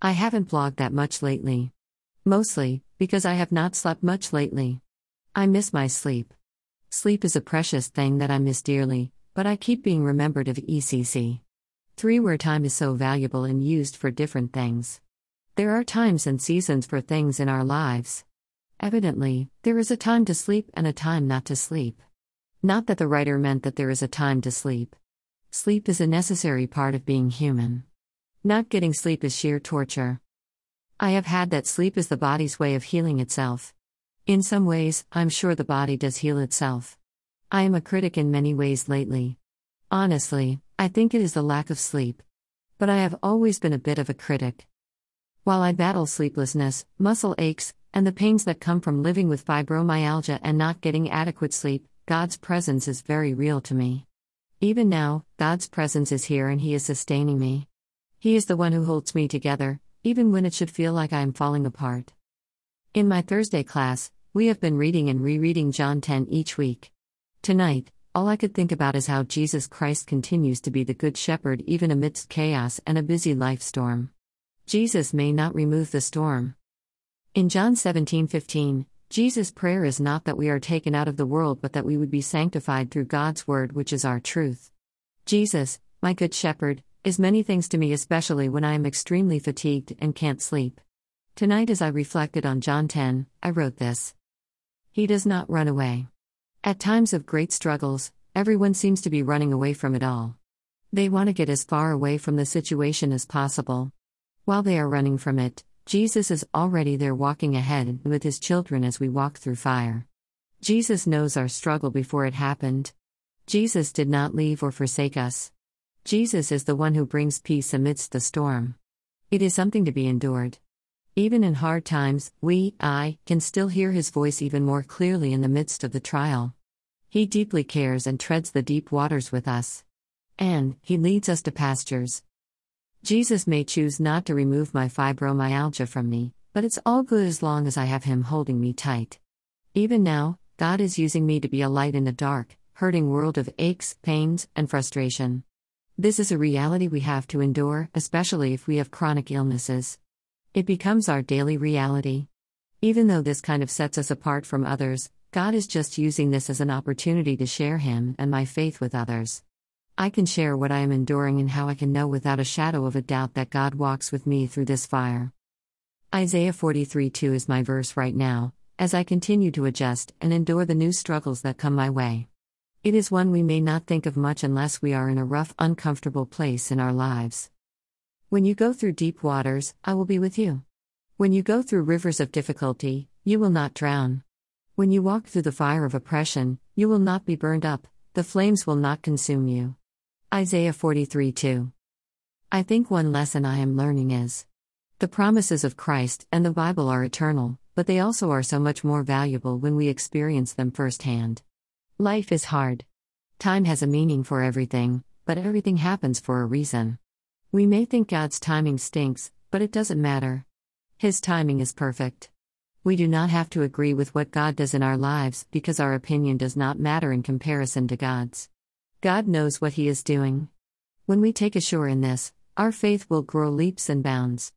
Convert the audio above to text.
I haven't blogged that much lately. Mostly, because I have not slept much lately. I miss my sleep. Sleep is a precious thing that I miss dearly, but I keep being remembered of ECC. 3. Where time is so valuable and used for different things. There are times and seasons for things in our lives. Evidently, there is a time to sleep and a time not to sleep. Not that the writer meant that there is a time to sleep. Sleep is a necessary part of being human. Not getting sleep is sheer torture. I have had that sleep is the body's way of healing itself. In some ways, I'm sure the body does heal itself. I am a critic in many ways lately. Honestly, I think it is the lack of sleep. But I have always been a bit of a critic. While I battle sleeplessness, muscle aches, and the pains that come from living with fibromyalgia and not getting adequate sleep, God's presence is very real to me. Even now, God's presence is here and He is sustaining me. He is the one who holds me together, even when it should feel like I am falling apart. In my Thursday class, we have been reading and rereading John 10 each week. Tonight, all I could think about is how Jesus Christ continues to be the Good Shepherd even amidst chaos and a busy life storm. Jesus may not remove the storm. In John 17:15, Jesus' prayer is not that we are taken out of the world but that we would be sanctified through God's word which is our truth. Jesus, my good shepherd, is many things to me, especially when I am extremely fatigued and can't sleep. Tonight, as I reflected on John 10, I wrote this He does not run away. At times of great struggles, everyone seems to be running away from it all. They want to get as far away from the situation as possible. While they are running from it, Jesus is already there walking ahead with his children as we walk through fire. Jesus knows our struggle before it happened. Jesus did not leave or forsake us. Jesus is the one who brings peace amidst the storm. It is something to be endured. Even in hard times, we, I, can still hear his voice even more clearly in the midst of the trial. He deeply cares and treads the deep waters with us. And, he leads us to pastures. Jesus may choose not to remove my fibromyalgia from me, but it's all good as long as I have him holding me tight. Even now, God is using me to be a light in the dark, hurting world of aches, pains, and frustration. This is a reality we have to endure, especially if we have chronic illnesses. It becomes our daily reality. Even though this kind of sets us apart from others, God is just using this as an opportunity to share Him and my faith with others. I can share what I am enduring and how I can know without a shadow of a doubt that God walks with me through this fire. Isaiah 43 2 is my verse right now, as I continue to adjust and endure the new struggles that come my way. It is one we may not think of much unless we are in a rough, uncomfortable place in our lives. When you go through deep waters, I will be with you. When you go through rivers of difficulty, you will not drown. When you walk through the fire of oppression, you will not be burned up, the flames will not consume you. Isaiah 43 2. I think one lesson I am learning is the promises of Christ and the Bible are eternal, but they also are so much more valuable when we experience them firsthand. Life is hard. Time has a meaning for everything, but everything happens for a reason. We may think God's timing stinks, but it doesn't matter. His timing is perfect. We do not have to agree with what God does in our lives because our opinion does not matter in comparison to God's. God knows what He is doing. When we take ashore in this, our faith will grow leaps and bounds.